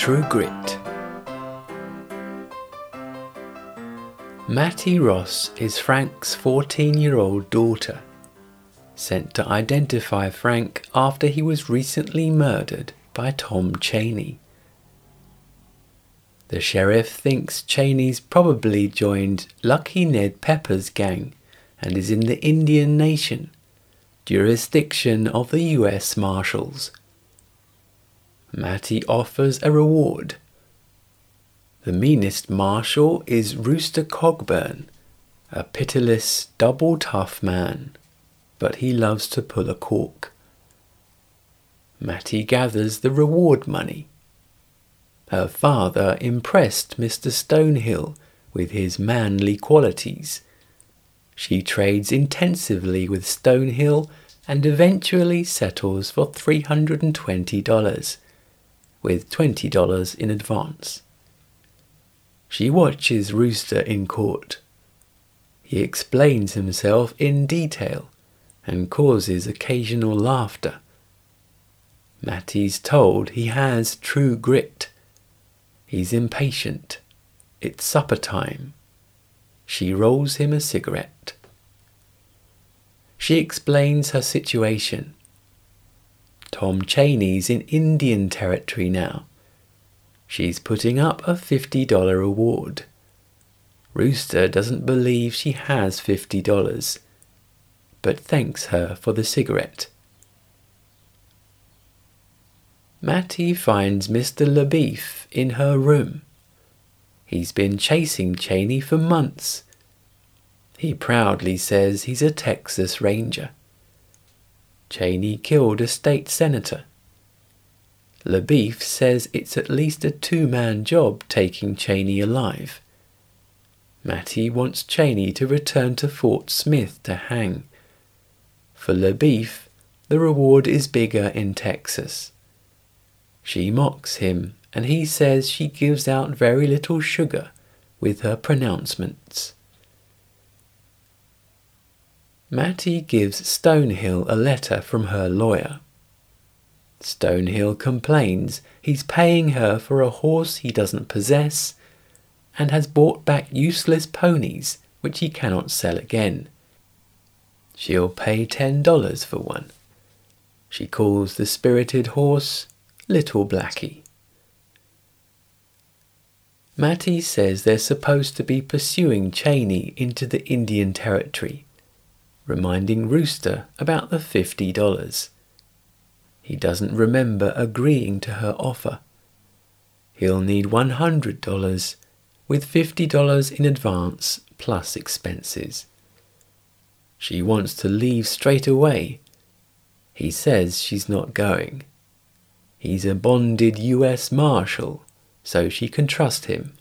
True Grit. Mattie Ross is Frank's 14 year old daughter, sent to identify Frank after he was recently murdered by Tom Chaney. The sheriff thinks Chaney's probably joined Lucky Ned Pepper's gang and is in the Indian Nation, jurisdiction of the US Marshals. Mattie offers a reward. The meanest marshal is Rooster Cogburn, a pitiless, double tough man, but he loves to pull a cork. Mattie gathers the reward money. Her father impressed Mr. Stonehill with his manly qualities. She trades intensively with Stonehill and eventually settles for $320 with $20 in advance. She watches Rooster in court. He explains himself in detail and causes occasional laughter. Mattie's told he has true grit. He's impatient. It's supper time. She rolls him a cigarette. She explains her situation Tom Chaney's in Indian Territory now. She's putting up a $50 reward. Rooster doesn't believe she has $50, but thanks her for the cigarette. Mattie finds Mr. LaBoeuf in her room. He's been chasing Chaney for months. He proudly says he's a Texas Ranger. Chaney killed a state senator. LaBoeuf says it's at least a two man job taking Chaney alive. Mattie wants Chaney to return to Fort Smith to hang. For LaBoeuf, the reward is bigger in Texas. She mocks him, and he says she gives out very little sugar with her pronouncements. Mattie gives Stonehill a letter from her lawyer. Stonehill complains he's paying her for a horse he doesn't possess and has bought back useless ponies which he cannot sell again. She'll pay ten dollars for one. She calls the spirited horse Little Blackie. Mattie says they're supposed to be pursuing Chaney into the Indian Territory reminding Rooster about the $50. He doesn't remember agreeing to her offer. He'll need $100 with $50 in advance plus expenses. She wants to leave straight away. He says she's not going. He's a bonded US Marshal, so she can trust him.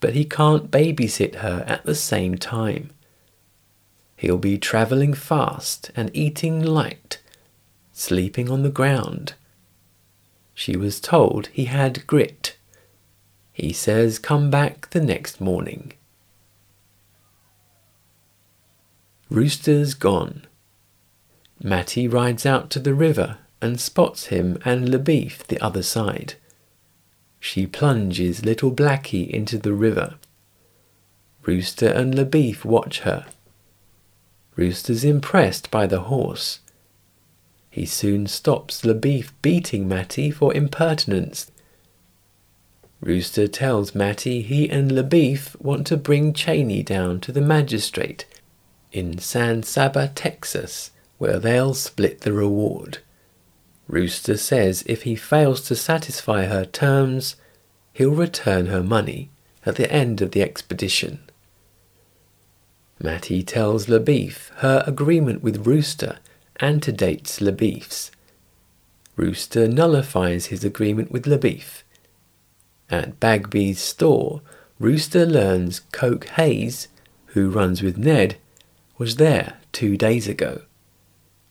But he can't babysit her at the same time. He'll be travelling fast and eating light, sleeping on the ground. She was told he had grit. He says come back the next morning. Rooster's gone. Mattie rides out to the river and spots him and LaBoeuf the other side. She plunges little Blackie into the river. Rooster and LaBoeuf watch her. Rooster's impressed by the horse. He soon stops LaBoeuf beating Mattie for impertinence. Rooster tells Mattie he and LaBoeuf want to bring Chaney down to the magistrate in San Saba, Texas, where they'll split the reward. Rooster says if he fails to satisfy her terms, he'll return her money at the end of the expedition. Mattie tells LaBoeuf her agreement with Rooster antedates LaBoeuf's. Rooster nullifies his agreement with LaBoeuf. At Bagby's store, Rooster learns Coke Hayes, who runs with Ned, was there two days ago.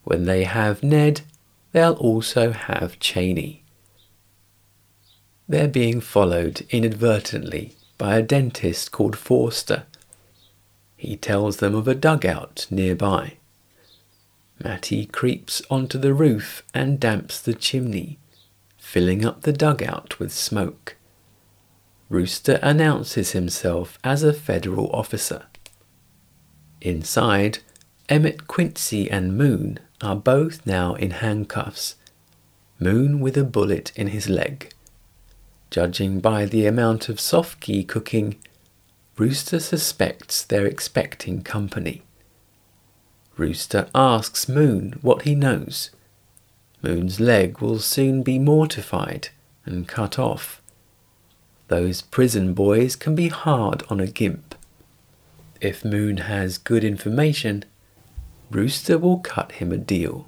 When they have Ned, they'll also have Chaney. They're being followed inadvertently by a dentist called Forster he tells them of a dugout nearby. Mattie creeps onto the roof and damps the chimney. filling up the dugout with smoke. Rooster announces himself as a federal officer. Inside, Emmett Quincy and Moon are both now in handcuffs, Moon with a bullet in his leg. Judging by the amount of softki cooking, Rooster suspects they're expecting company. Rooster asks Moon what he knows. Moon's leg will soon be mortified and cut off. Those prison boys can be hard on a gimp. If Moon has good information, Rooster will cut him a deal.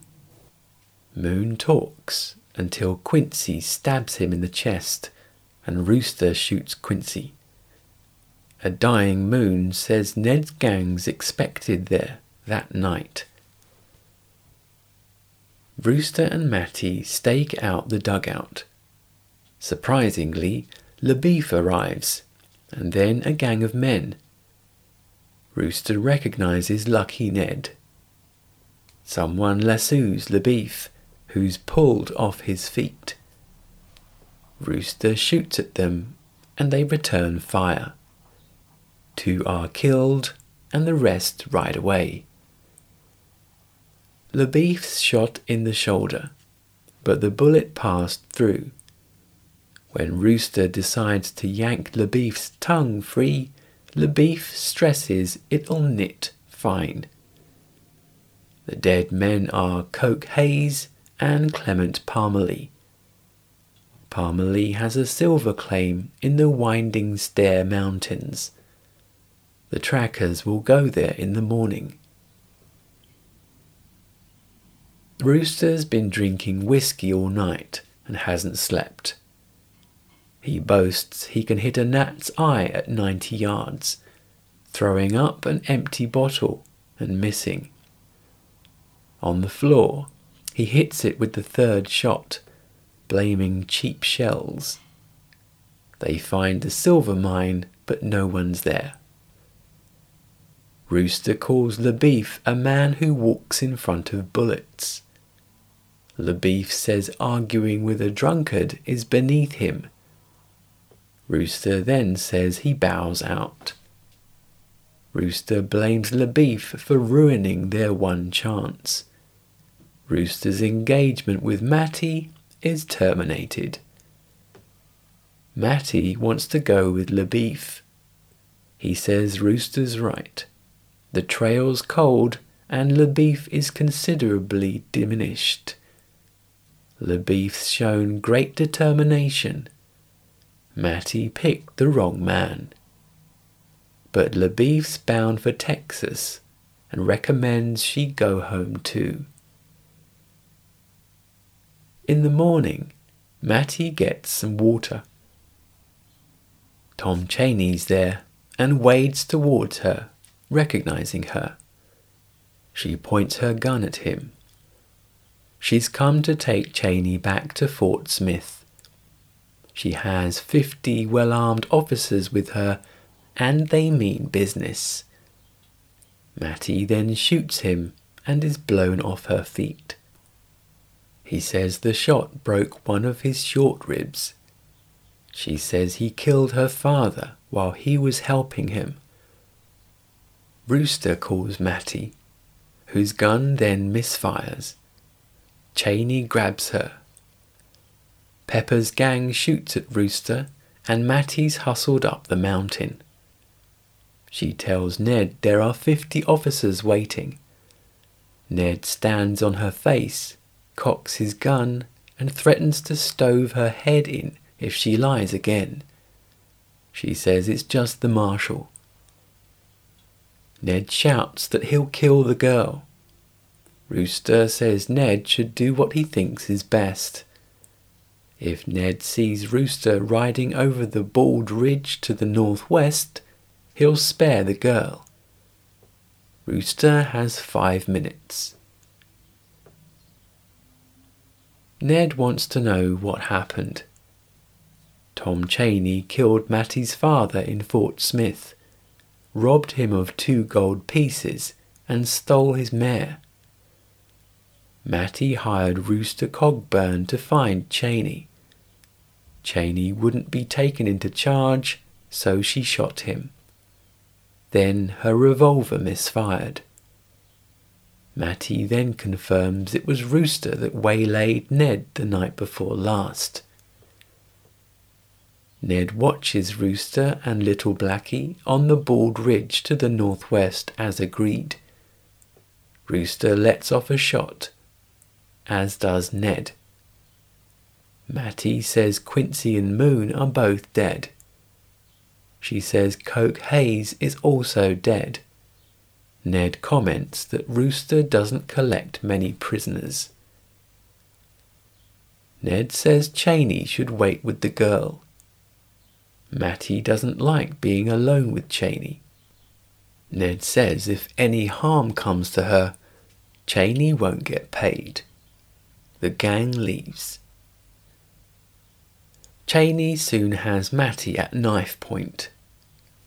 Moon talks until Quincy stabs him in the chest and Rooster shoots Quincy. A dying Moon says Ned's gang's expected there that night. Rooster and Mattie stake out the dugout. Surprisingly, LaBoeuf arrives, and then a gang of men. Rooster recognizes Lucky Ned. Someone lassoes LaBoeuf, who's pulled off his feet. Rooster shoots at them, and they return fire. Two are killed, and the rest ride away. LaBoeuf's shot in the shoulder, but the bullet passed through. When Rooster decides to yank LaBoeuf's tongue free, LaBoeuf stresses it'll knit fine. The dead men are Coke Hayes and Clement Parmalee. Parmalee has a silver claim in the Winding Stair Mountains. The trackers will go there in the morning. Rooster's been drinking whiskey all night and hasn't slept. He boasts he can hit a gnat's eye at 90 yards, throwing up an empty bottle and missing. On the floor, he hits it with the third shot, blaming cheap shells. They find the silver mine, but no one's there. Rooster calls LaBoeuf a man who walks in front of bullets. LaBoeuf says arguing with a drunkard is beneath him. Rooster then says he bows out. Rooster blames LaBoeuf for ruining their one chance. Rooster's engagement with Mattie is terminated. Mattie wants to go with LaBoeuf. He says Rooster's right. The trail's cold and LaBoeuf is considerably diminished. LaBoeuf's shown great determination. Mattie picked the wrong man. But LaBoeuf's bound for Texas and recommends she go home too. In the morning, Mattie gets some water. Tom Chaney's there and wades towards her, recognizing her. She points her gun at him She's come to take Chaney back to Fort Smith. She has fifty well armed officers with her, and they mean business. Mattie then shoots him and is blown off her feet. He says the shot broke one of his short ribs. She says he killed her father while he was helping him. Rooster calls Mattie, whose gun then misfires. Chaney grabs her. Pepper's gang shoots at Rooster, and Mattie's hustled up the mountain. She tells Ned there are fifty officers waiting. Ned stands on her face, cocks his gun, and threatens to stove her head in if she lies again. She says it's just the marshal. Ned shouts that he'll kill the girl. Rooster says Ned should do what he thinks is best. If Ned sees Rooster riding over the bald ridge to the northwest, he'll spare the girl. Rooster has five minutes. Ned wants to know what happened. Tom Chaney killed Mattie's father in Fort Smith, robbed him of two gold pieces, and stole his mare. Mattie hired Rooster Cogburn to find Chaney. Chaney wouldn't be taken into charge, so she shot him. Then her revolver misfired. Mattie then confirms it was Rooster that waylaid Ned the night before last. Ned watches Rooster and Little Blackie on the bald ridge to the northwest as agreed. Rooster lets off a shot, as does Ned. Mattie says Quincy and Moon are both dead. She says Coke Hayes is also dead. Ned comments that Rooster doesn't collect many prisoners. Ned says Chaney should wait with the girl. Mattie doesn't like being alone with Chaney. Ned says if any harm comes to her, Chaney won't get paid. The gang leaves. Chaney soon has Mattie at knife point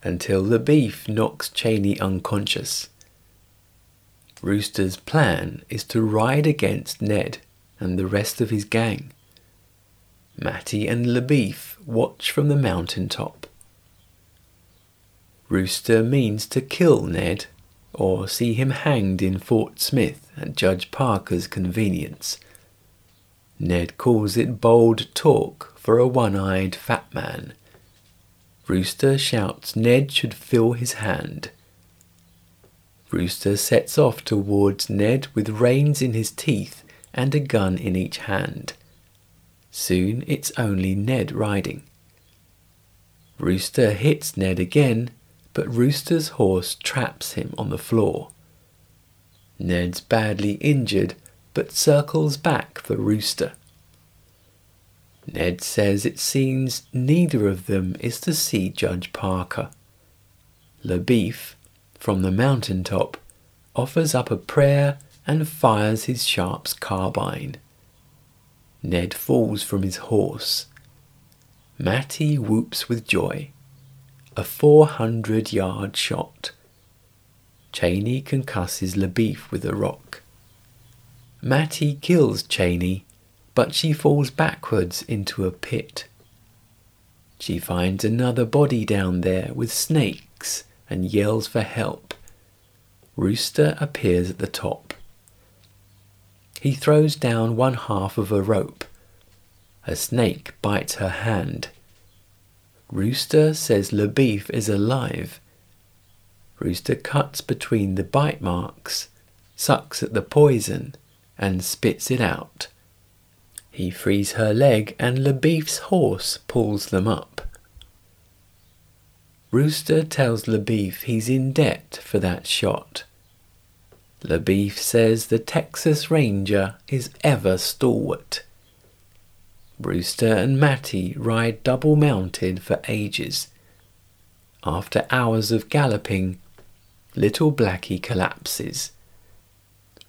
until LaBoeuf knocks Chaney unconscious. Rooster's plan is to ride against Ned and the rest of his gang. Mattie and LaBoeuf watch from the mountain top. Rooster means to kill Ned or see him hanged in Fort Smith at Judge Parker's convenience. Ned calls it bold talk for a one-eyed fat man. Rooster shouts Ned should fill his hand. Rooster sets off towards Ned with reins in his teeth and a gun in each hand. Soon it's only Ned riding. Rooster hits Ned again, but Rooster's horse traps him on the floor. Ned's badly injured, but circles back for Rooster. Ned says it seems neither of them is to see Judge Parker. LaBoeuf, from the mountain top, offers up a prayer and fires his Sharps carbine. Ned falls from his horse. Mattie whoops with joy. A 400 yard shot. Chaney concusses LaBoeuf with a rock. Mattie kills Chaney, but she falls backwards into a pit. She finds another body down there with snakes and yells for help. Rooster appears at the top. He throws down one half of a rope. A snake bites her hand. Rooster says LaBoeuf is alive. Rooster cuts between the bite marks, sucks at the poison, and spits it out. He frees her leg, and LaBoeuf's horse pulls them up. Rooster tells LaBoeuf he's in debt for that shot. LaBoeuf says the Texas Ranger is ever stalwart. Rooster and Mattie ride double mounted for ages. After hours of galloping, little Blackie collapses.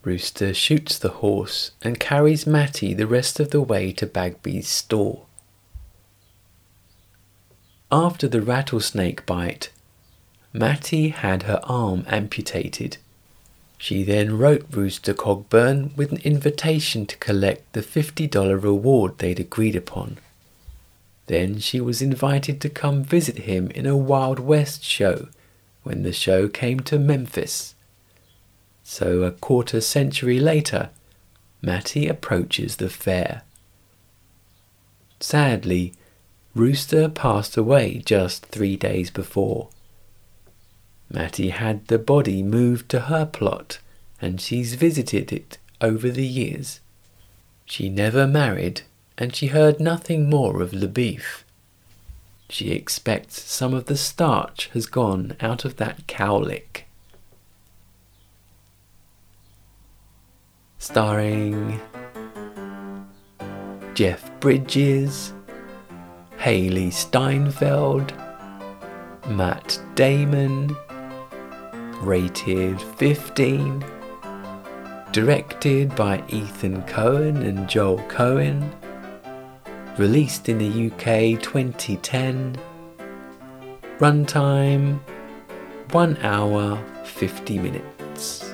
Rooster shoots the horse and carries Mattie the rest of the way to Bagby's store. After the rattlesnake bite, Mattie had her arm amputated. She then wrote Rooster Cogburn with an invitation to collect the $50 reward they'd agreed upon. Then she was invited to come visit him in a Wild West show when the show came to Memphis. So a quarter century later, Mattie approaches the fair. Sadly, Rooster passed away just three days before. Mattie had the body moved to her plot, and she's visited it over the years. She never married, and she heard nothing more of LaBoeuf. She expects some of the starch has gone out of that cowlick. Starring Jeff Bridges, Hailee Steinfeld, Matt Damon, rated 15, directed by Ethan Coen and Joel Coen, released in the UK 2010, runtime 1 hour 50 minutes.